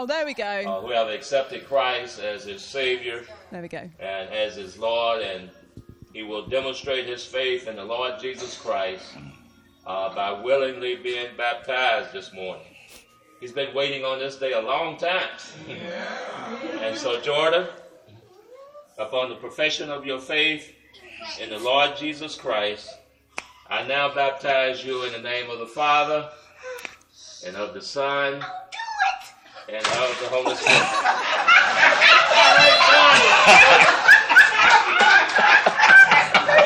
Oh, there we go. uh, who have accepted Christ as his Savior There we go. and as his Lord, and he will demonstrate his faith in the Lord Jesus Christ uh, by willingly being baptized this morning. He's been waiting on this day a long time. and so, Jordan, upon the profession of your faith in the Lord Jesus Christ, I now baptize you in the name of the Father and of the Son and of the Holy Spirit.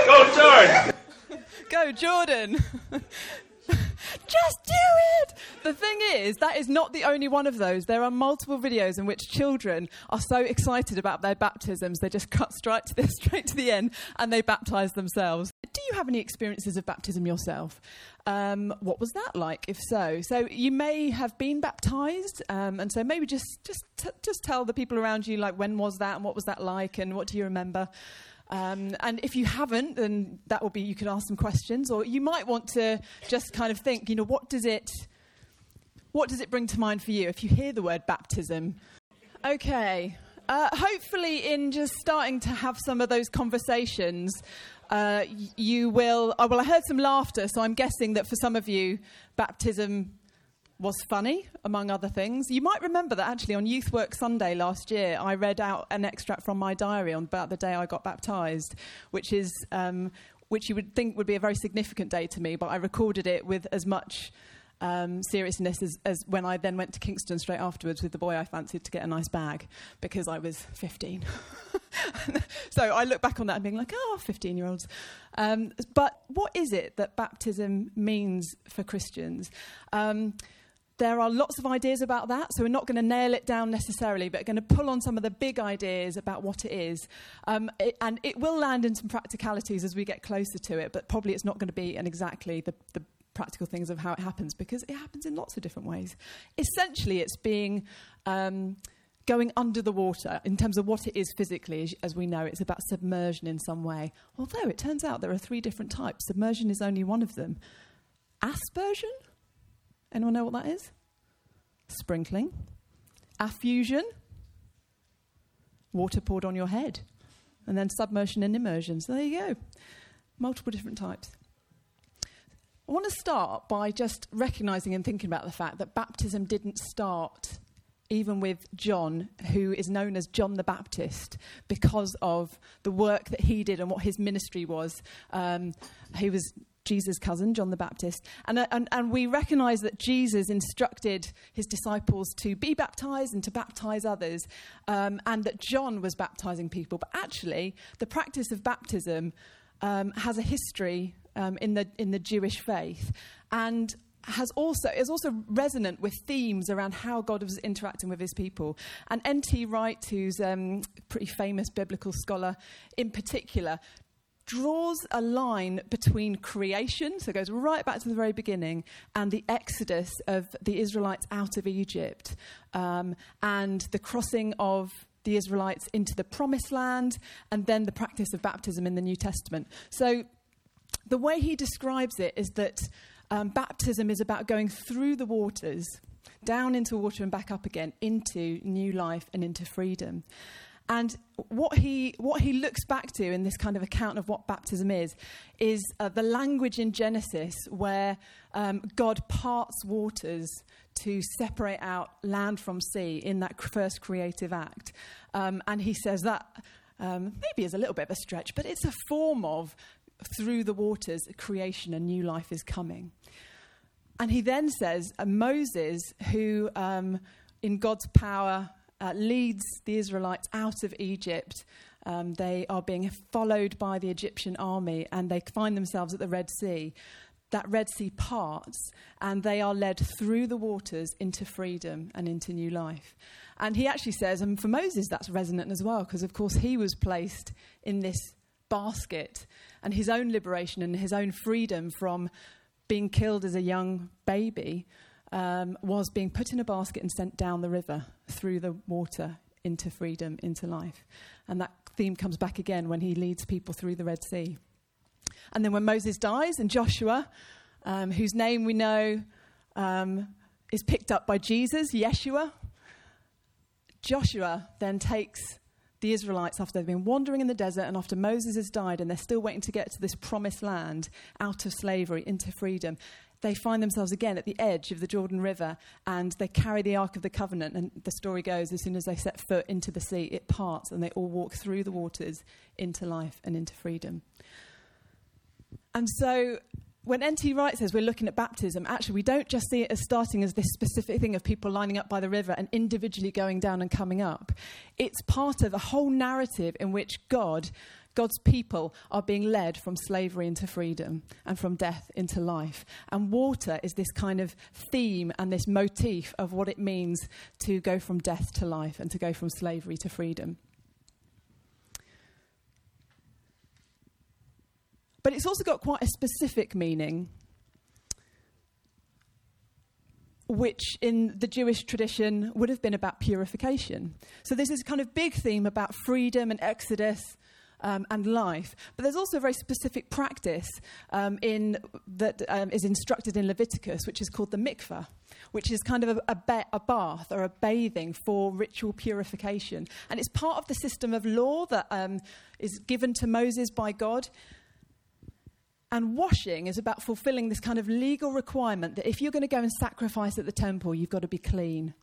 Go, Jordan! Go, Jordan. Just do it. The thing is, that is not the only one of those. There are multiple videos in which children are so excited about their baptisms, they just cut straight to the, straight to the end and they baptize themselves. Do you have any experiences of baptism yourself? Um, what was that like, if so? So you may have been baptized, um, and so maybe just just t- just tell the people around you like when was that and what was that like and what do you remember. Um, and if you haven't, then that will be you can ask some questions, or you might want to just kind of think, you know, what does it, what does it bring to mind for you if you hear the word baptism? Okay. Uh, hopefully, in just starting to have some of those conversations, uh, you will. Oh, well, I heard some laughter, so I'm guessing that for some of you, baptism was funny, among other things. You might remember that actually on Youth Work Sunday last year, I read out an extract from my diary on about the day I got baptised, which is um, which you would think would be a very significant day to me, but I recorded it with as much um, seriousness as, as when I then went to Kingston straight afterwards with the boy I fancied to get a nice bag because I was 15. so I look back on that and being like, oh, 15 year olds. Um, but what is it that baptism means for Christians? Um, there are lots of ideas about that, so we're not going to nail it down necessarily, but going to pull on some of the big ideas about what it is. Um, it, and it will land in some practicalities as we get closer to it, but probably it's not going to be an exactly the, the practical things of how it happens because it happens in lots of different ways. Essentially, it's being. Um, Going under the water, in terms of what it is physically, as, we know, it's about submersion in some way. Although it turns out there are three different types. Submersion is only one of them. Aspersion? Anyone know what that is? Sprinkling. Affusion. Water poured on your head. And then submersion and immersion. So there you go. Multiple different types. I want to start by just recognizing and thinking about the fact that baptism didn't start even with John, who is known as John the Baptist, because of the work that he did and what his ministry was. Um, he was Jesus' cousin, John the Baptist. And, uh, and, and we recognize that Jesus instructed his disciples to be baptized and to baptize others, um, and that John was baptizing people. But actually, the practice of baptism um, has a history um, in, the, in the Jewish faith. And has also is also resonant with themes around how God was interacting with His people. And N.T. Wright, who's um, a pretty famous biblical scholar, in particular, draws a line between creation, so it goes right back to the very beginning, and the exodus of the Israelites out of Egypt, um, and the crossing of the Israelites into the promised land, and then the practice of baptism in the New Testament. So the way he describes it is that um, baptism is about going through the waters, down into water and back up again, into new life and into freedom. And what he, what he looks back to in this kind of account of what baptism is, is uh, the language in Genesis where um, God parts waters to separate out land from sea in that first creative act. Um, and he says that um, maybe is a little bit of a stretch, but it's a form of through the waters, creation, a new life is coming. And he then says, uh, Moses, who um, in God's power uh, leads the Israelites out of Egypt, um, they are being followed by the Egyptian army and they find themselves at the Red Sea. That Red Sea parts and they are led through the waters into freedom and into new life. And he actually says, and for Moses, that's resonant as well, because of course he was placed in this basket and his own liberation and his own freedom from being killed as a young baby um, was being put in a basket and sent down the river through the water into freedom, into life. And that theme comes back again when he leads people through the Red Sea. And then when Moses dies, and Joshua, um, whose name we know um, is picked up by Jesus, Yeshua, Joshua then takes the Israelites after they've been wandering in the desert and after Moses has died and they're still waiting to get to this promised land out of slavery into freedom. They find themselves again at the edge of the Jordan River and they carry the Ark of the Covenant. And the story goes as soon as they set foot into the sea, it parts and they all walk through the waters into life and into freedom. And so when N.T. Wright says we're looking at baptism, actually, we don't just see it as starting as this specific thing of people lining up by the river and individually going down and coming up. It's part of a whole narrative in which God, God's people, are being led from slavery into freedom and from death into life. And water is this kind of theme and this motif of what it means to go from death to life and to go from slavery to freedom. But it's also got quite a specific meaning, which in the Jewish tradition would have been about purification. So this kind of big theme about freedom and exodus. Um, and life. But there's also a very specific practice um, in, that um, is instructed in Leviticus, which is called the mikveh, which is kind of a, a, ba- a, bath or a bathing for ritual purification. And it's part of the system of law that um, is given to Moses by God. And washing is about fulfilling this kind of legal requirement that if you're going to go and sacrifice at the temple, you've got to be clean.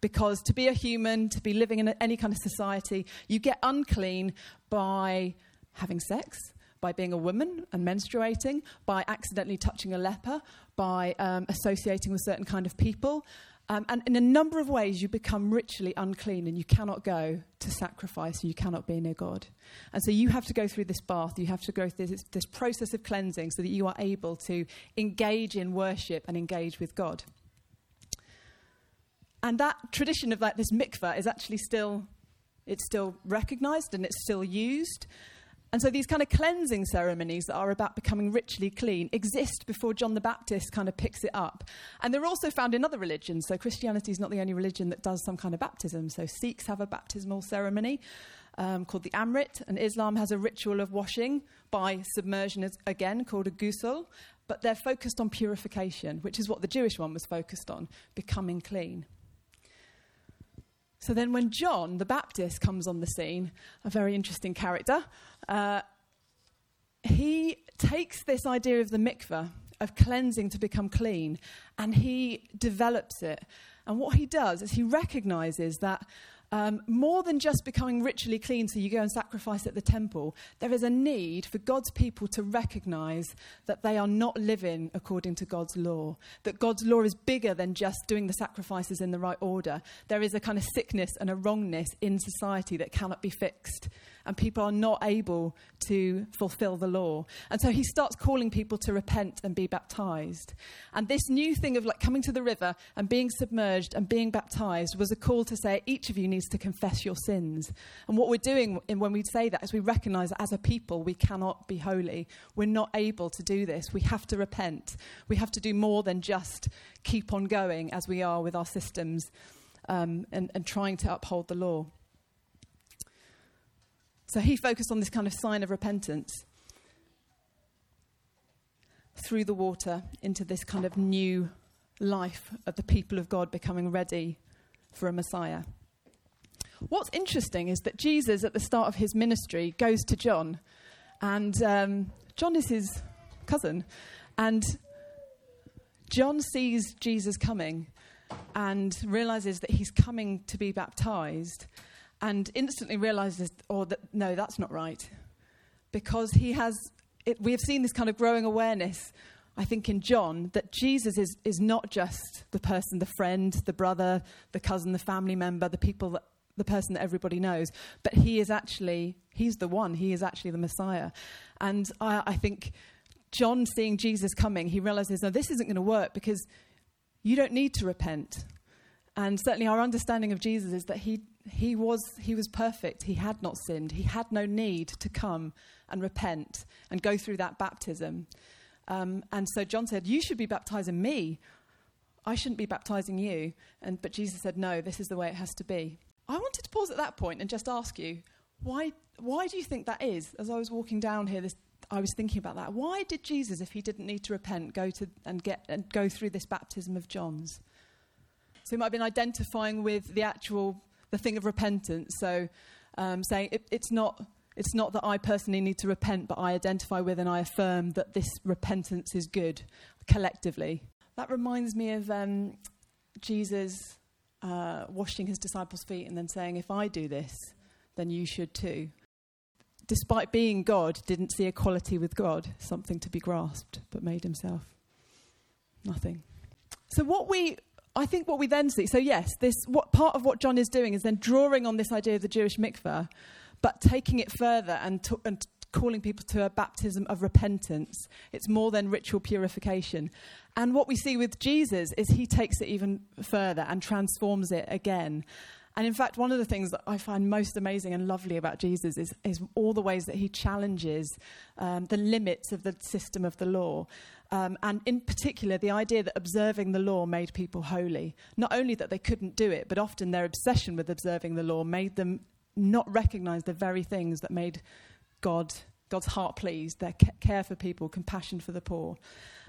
Because to be a human, to be living in any kind of society, you get unclean by having sex, by being a woman and menstruating, by accidentally touching a leper, by um, associating with certain kind of people, um, and in a number of ways, you become ritually unclean and you cannot go to sacrifice, and you cannot be near God. And so you have to go through this bath, you have to go through this, this process of cleansing so that you are able to engage in worship and engage with God. And that tradition of like this mikveh is actually still, it's still recognized and it's still used. And so these kind of cleansing ceremonies that are about becoming ritually clean exist before John the Baptist kind of picks it up. And they're also found in other religions. So Christianity is not the only religion that does some kind of baptism. So Sikhs have a baptismal ceremony um, called the Amrit, and Islam has a ritual of washing by submersion again called a ghusl. But they're focused on purification, which is what the Jewish one was focused on, becoming clean. So then, when John the Baptist comes on the scene, a very interesting character, uh, he takes this idea of the mikveh, of cleansing to become clean, and he develops it. And what he does is he recognizes that um, more than just becoming ritually clean so you go and sacrifice at the temple, there is a need for God's people to recognize that they are not living according to God's law, that God's law is bigger than just doing the sacrifices in the right order. There is a kind of sickness and a wrongness in society that cannot be fixed and people are not able to fulfill the law. And so he starts calling people to repent and be baptized. And this new thing of like coming to the river and being submerged and being baptized was a call to say each of you needs to confess your sins. And what we're doing when we say that is we recognize that as a people we cannot be holy. We're not able to do this. We have to repent. We have to do more than just keep on going as we are with our systems um, and, and trying to uphold the law. So he focused on this kind of sign of repentance through the water into this kind of new life of the people of God becoming ready for a Messiah. What's interesting is that Jesus, at the start of his ministry, goes to John, and um, John is his cousin, and John sees Jesus coming and realizes that he's coming to be baptized and instantly realizes, oh, that, no, that's not right. Because he has, it, we have seen this kind of growing awareness, I think, in John, that Jesus is, is not just the person, the friend, the brother, the cousin, the family member, the people that, the person that everybody knows, but he is actually, he's the one, he is actually the Messiah. And I, I think John seeing Jesus coming, he realizes, no, this isn't going to work because you don't need to repent. And certainly our understanding of Jesus is that he, he, was, he was perfect. He had not sinned. He had no need to come and repent and go through that baptism. Um, and so John said, You should be baptizing me. I shouldn't be baptizing you. And, but Jesus said, No, this is the way it has to be. I wanted to pause at that point and just ask you, why, why do you think that is? As I was walking down here, this, I was thinking about that. Why did Jesus, if he didn't need to repent, go to and get and go through this baptism of John's? So he might have been identifying with the actual the thing of repentance. So, um, saying it, it's not it's not that I personally need to repent, but I identify with and I affirm that this repentance is good collectively. That reminds me of um, Jesus uh, washing his disciples' feet and then saying, If I do this, then you should too. Despite being God, didn't see equality with God, something to be grasped, but made himself nothing. So, what we I think what we then see, so yes, this what part of what John is doing is then drawing on this idea of the Jewish mikveh, but taking it further and, and calling people to a baptism of repentance. It's more than ritual purification. And what we see with Jesus is he takes it even further and transforms it again. And in fact, one of the things that I find most amazing and lovely about Jesus is, is all the ways that he challenges um, the limits of the system of the law. Um, and in particular, the idea that observing the law made people holy. Not only that they couldn't do it, but often their obsession with observing the law made them not recognize the very things that made God, God's heart pleased their care for people, compassion for the poor.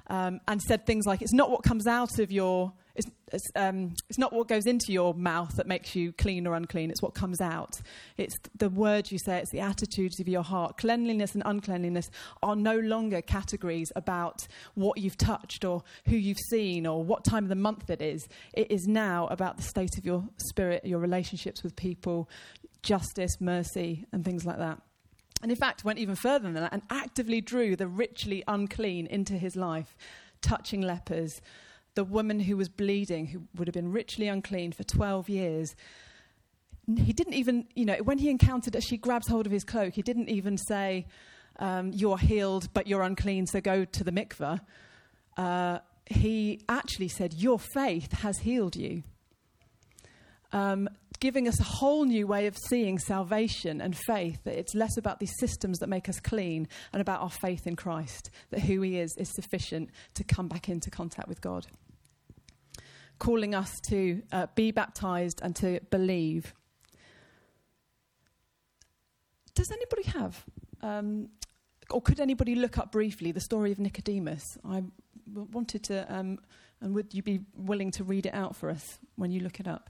Um, and said things like, It's not what comes out of your it's, it's, um, it's, not what goes into your mouth that makes you clean or unclean, it's what comes out. It's the words you say, it's the attitudes of your heart. Cleanliness and uncleanliness are no longer categories about what you've touched or who you've seen or what time of the month it is. It is now about the state of your spirit, your relationships with people, justice, mercy, and things like that. And in fact, went even further than that and actively drew the ritually unclean into his life, touching lepers the woman who was bleeding, who would have been ritually unclean for 12 years, he didn't even, you know, when he encountered her, she grabs hold of his cloak. He didn't even say, um, You're healed, but you're unclean, so go to the mikveh. Uh, he actually said, Your faith has healed you. Um, giving us a whole new way of seeing salvation and faith, that it's less about these systems that make us clean and about our faith in Christ, that who He is is sufficient to come back into contact with God calling us to uh, be baptized and to believe. Does anybody have, um, or could anybody look up briefly the story of Nicodemus? I wanted to, um, and would you be willing to read it out for us when you look it up?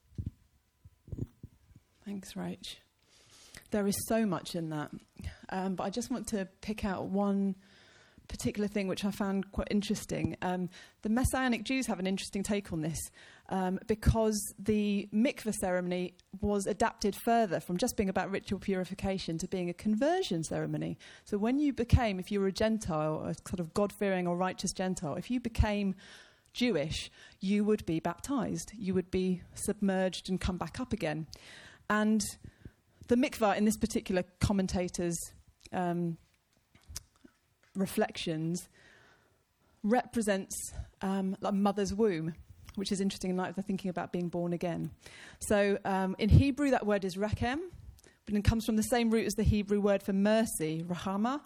Thanks, Rach. There is so much in that. Um, but I just want to pick out one particular thing which I found quite interesting. Um, the Messianic Jews have an interesting take on this um, because the mikveh ceremony was adapted further from just being about ritual purification to being a conversion ceremony. So when you became, if you were a Gentile, a sort of God fearing or righteous Gentile, if you became Jewish, you would be baptized. You would be submerged and come back up again. And the mikvah in this particular commentator's um, reflections, represents um, a mother's womb which is interesting in light of the thinking about being born again. So um, in Hebrew, that word is rechem, but it comes from the same root as the Hebrew word for mercy, rahama.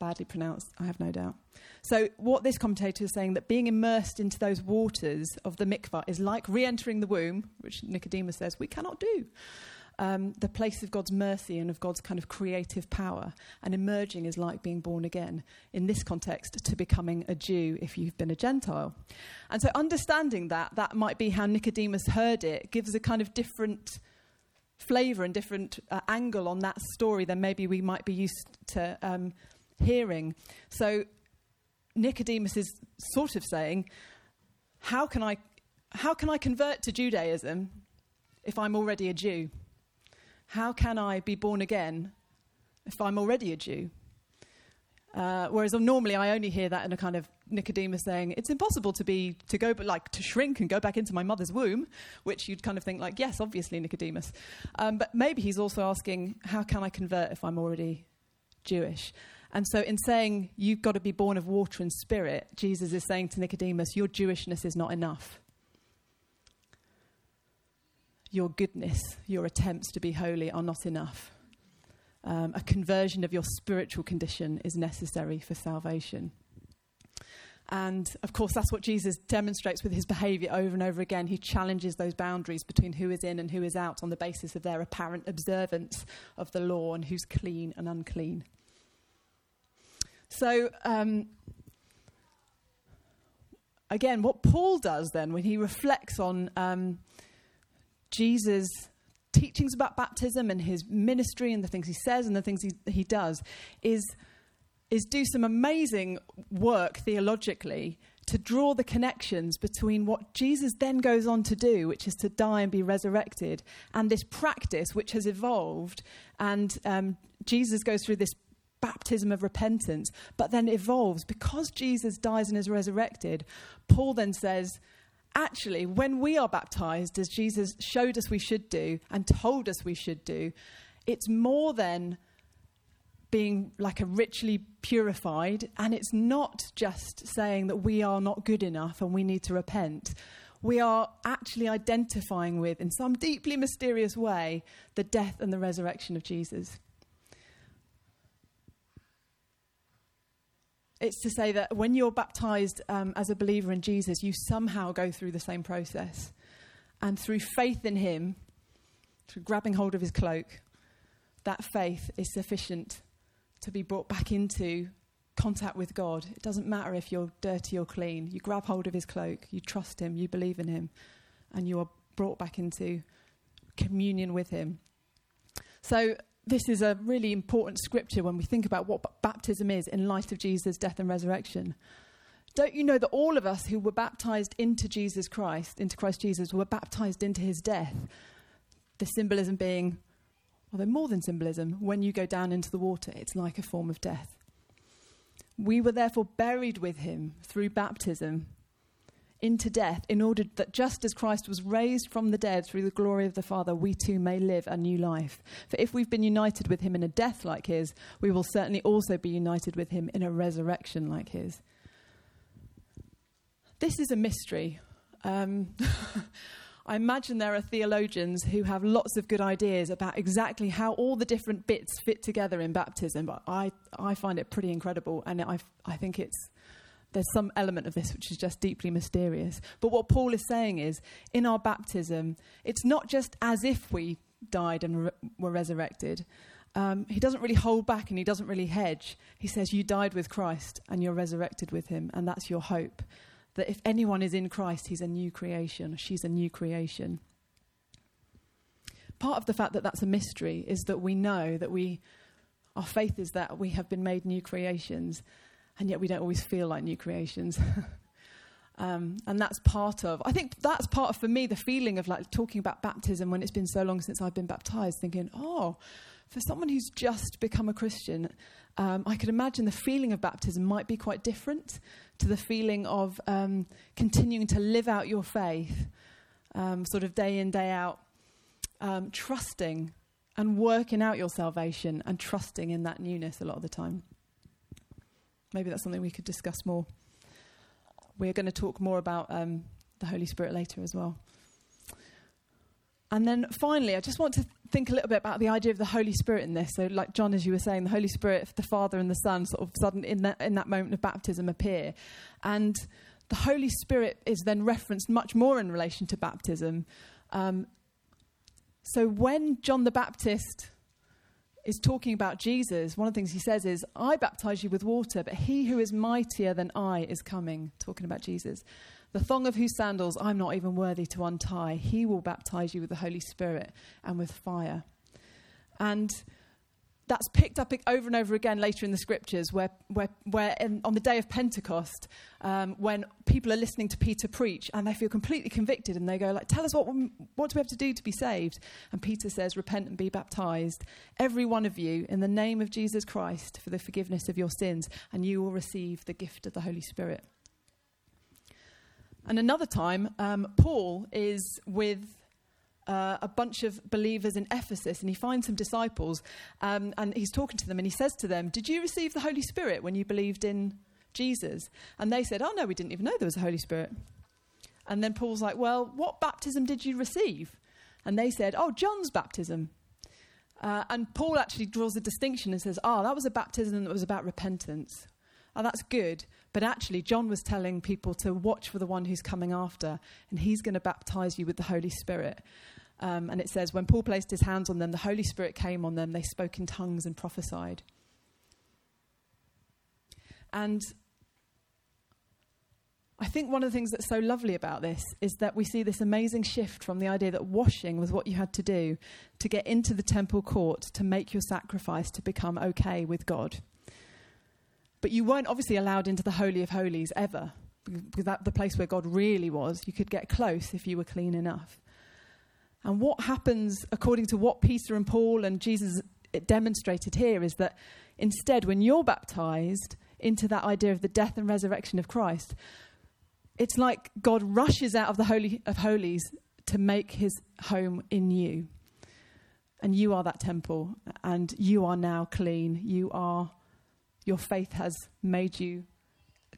Badly pronounced, I have no doubt. So, what this commentator is saying that being immersed into those waters of the mikvah is like re entering the womb, which Nicodemus says we cannot do. um, the place of God's mercy and of God's kind of creative power. And emerging is like being born again. In this context, to becoming a Jew if you've been a Gentile. And so, understanding that, that might be how Nicodemus heard it, gives a kind of different flavour and different uh, angle on that story than maybe we might be used to um, hearing. So, Nicodemus is sort of saying, how can I, how can I convert to Judaism if I'm already a Jew? How can I be born again if I'm already a Jew? Uh, whereas normally I only hear that in a kind of Nicodemus saying it's impossible to be to go but like to shrink and go back into my mother's womb, which you'd kind of think like yes, obviously Nicodemus, um, but maybe he's also asking how can I convert if I'm already Jewish? And so, in saying you've got to be born of water and spirit, Jesus is saying to Nicodemus, your Jewishness is not enough. Your goodness, your attempts to be holy are not enough. Um, a conversion of your spiritual condition is necessary for salvation. And of course, that's what Jesus demonstrates with his behavior over and over again. He challenges those boundaries between who is in and who is out on the basis of their apparent observance of the law and who's clean and unclean. So, um, again, what Paul does then when he reflects on um, Jesus' teachings about baptism and his ministry and the things he says and the things he, he does is, is do some amazing work theologically to draw the connections between what Jesus then goes on to do, which is to die and be resurrected, and this practice which has evolved. And um, Jesus goes through this baptism of repentance, but then evolves because Jesus dies and is resurrected. Paul then says, actually, when we are baptized, as Jesus showed us we should do and told us we should do, it's more than being like a richly purified, and it's not just saying that we are not good enough and we need to repent. We are actually identifying with, in some deeply mysterious way, the death and the resurrection of Jesus. It's to say that when you're baptized um, as a believer in Jesus, you somehow go through the same process. And through faith in Him, through grabbing hold of His cloak, that faith is sufficient to be brought back into contact with God. It doesn't matter if you're dirty or clean. You grab hold of His cloak, you trust Him, you believe in Him, and you are brought back into communion with Him. So, this is a really important scripture when we think about what baptism is in light of Jesus' death and resurrection. Don't you know that all of us who were baptized into Jesus Christ, into Christ Jesus, were baptized into his death? The symbolism being, although more than symbolism, when you go down into the water, it's like a form of death. We were therefore buried with him through baptism into death, in order that just as Christ was raised from the dead through the glory of the Father, we too may live a new life. For if we've been united with him in a death like his, we will certainly also be united with him in a resurrection like his. This is a mystery. Um, I imagine there are theologians who have lots of good ideas about exactly how all the different bits fit together in baptism, but I, I find it pretty incredible, and I, I think it's there's some element of this which is just deeply mysterious. But what Paul is saying is, in our baptism, it's not just as if we died and re- were resurrected. Um, he doesn't really hold back and he doesn't really hedge. He says, You died with Christ and you're resurrected with him, and that's your hope. That if anyone is in Christ, he's a new creation, she's a new creation. Part of the fact that that's a mystery is that we know that we, our faith is that we have been made new creations and yet we don't always feel like new creations. um, and that's part of, I think that's part of, for me, the feeling of like talking about baptism when it's been so long since I've been baptized, thinking, oh, for someone who's just become a Christian, um, I could imagine the feeling of baptism might be quite different to the feeling of um, continuing to live out your faith, um, sort of day in, day out, um, trusting and working out your salvation and trusting in that newness a lot of the time maybe that's something we could discuss more. We're going to talk more about um, the Holy Spirit later as well. And then finally, I just want to think a little bit about the idea of the Holy Spirit in this. So, like John, as you were saying, the Holy Spirit, the Father and the Son, sort of sudden in that in that moment of baptism appear, and the Holy Spirit is then referenced much more in relation to baptism. Um, So when John the Baptist is talking about Jesus, one of the things he says is, I baptize you with water, but he who is mightier than I is coming, talking about Jesus. The thong of whose sandals I'm not even worthy to untie. He will baptize you with the Holy Spirit and with fire. And that's picked up over and over again later in the scriptures, where, where, where in, on the day of Pentecost, um, when people are listening to Peter preach and they feel completely convicted and they go, like, tell us what, what do we have to do to be saved? And Peter says, repent and be baptized, every one of you, in the name of Jesus Christ for the forgiveness of your sins, and you will receive the gift of the Holy Spirit. And another time, um, Paul is with uh, a bunch of believers in Ephesus and he finds some disciples um, and he's talking to them and he says to them, Did you receive the Holy Spirit when you believed in Jesus? And they said, Oh, no, we didn't even know there was a Holy Spirit. And then Paul's like, Well, what baptism did you receive? And they said, Oh, John's baptism. Uh, and Paul actually draws a distinction and says, Oh, that was a baptism that was about repentance. Oh, that's good. But actually, John was telling people to watch for the one who's coming after, and he's going to baptize you with the Holy Spirit. Um, and it says, when Paul placed his hands on them, the Holy Spirit came on them. They spoke in tongues and prophesied. And I think one of the things that's so lovely about this is that we see this amazing shift from the idea that washing was what you had to do to get into the temple court, to make your sacrifice, to become okay with God. But you weren't obviously allowed into the Holy of Holies ever, because that's the place where God really was. You could get close if you were clean enough. And what happens, according to what Peter and Paul and Jesus demonstrated here, is that instead, when you're baptized into that idea of the death and resurrection of Christ, it's like God rushes out of the Holy of Holies to make his home in you. And you are that temple, and you are now clean. You are, your faith has made you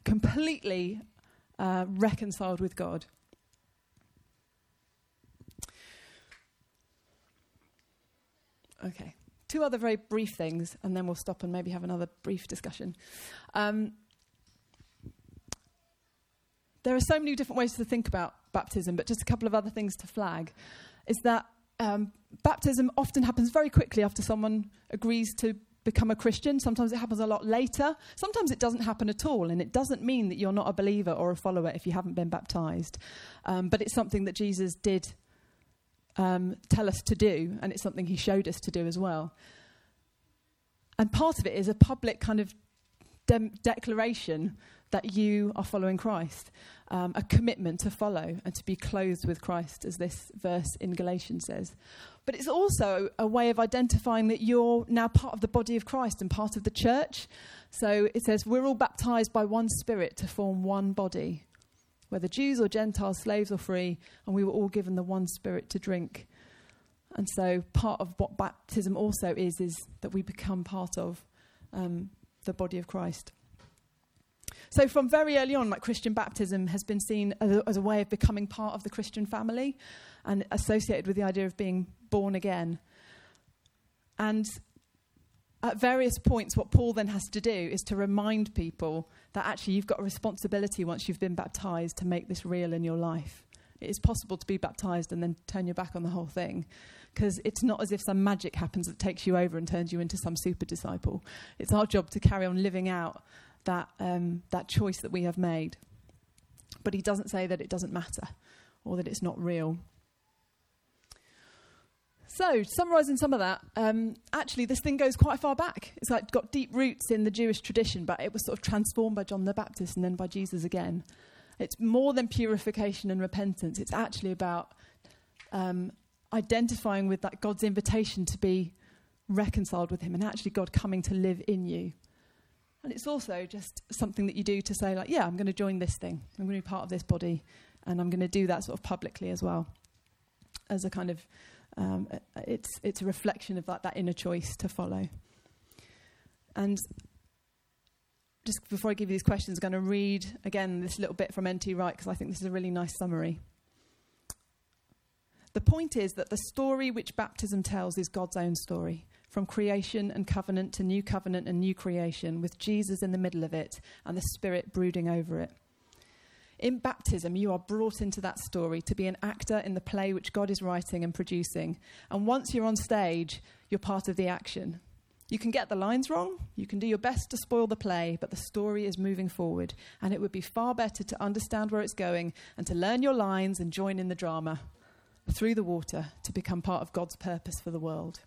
completely uh, reconciled with God. Okay. Two other very brief things, and then we'll stop and maybe have another brief discussion. Um, there are so many different ways to think about baptism, but just a couple of other things to flag is that um, baptism often happens very quickly after someone agrees to become a Christian. Sometimes it happens a lot later. Sometimes it doesn't happen at all, and it doesn't mean that you're not a believer or a follower if you haven't been baptized. Um, but it's something that Jesus did um, tell us to do, and it's something he showed us to do as well. And part of it is a public kind of de- declaration that you are following Christ, um, a commitment to follow and to be clothed with Christ, as this verse in Galatians says. But it's also a way of identifying that you're now part of the body of Christ and part of the church. So it says, We're all baptized by one spirit to form one body whether Jews or Gentiles, slaves or free, and we were all given the one spirit to drink. And so, part of what baptism also is, is that we become part of um, the body of Christ. So, from very early on, like Christian baptism has been seen as a, as a way of becoming part of the Christian family and associated with the idea of being born again. And at various points, what Paul then has to do is to remind people that actually you've got a responsibility once you've been baptized to make this real in your life. It is possible to be baptized and then turn your back on the whole thing because it's not as if some magic happens that takes you over and turns you into some super disciple. It's our job to carry on living out that, um, that choice that we have made. But he doesn't say that it doesn't matter or that it's not real. So, summarising some of that, um, actually, this thing goes quite far back. It's like got deep roots in the Jewish tradition, but it was sort of transformed by John the Baptist and then by Jesus again. It's more than purification and repentance. It's actually about um, identifying with that God's invitation to be reconciled with Him and actually God coming to live in you. And it's also just something that you do to say, like, yeah, I'm going to join this thing. I'm going to be part of this body, and I'm going to do that sort of publicly as well, as a kind of um, it's, it's a reflection of that, that inner choice to follow. And just before I give you these questions, I'm going to read again this little bit from N.T. Wright because I think this is a really nice summary. The point is that the story which baptism tells is God's own story, from creation and covenant to new covenant and new creation, with Jesus in the middle of it and the Spirit brooding over it. In baptism, you are brought into that story to be an actor in the play which God is writing and producing. And once you're on stage, you're part of the action. You can get the lines wrong, you can do your best to spoil the play, but the story is moving forward, and it would be far better to understand where it's going and to learn your lines and join in the drama through the water to become part of God's purpose for the world.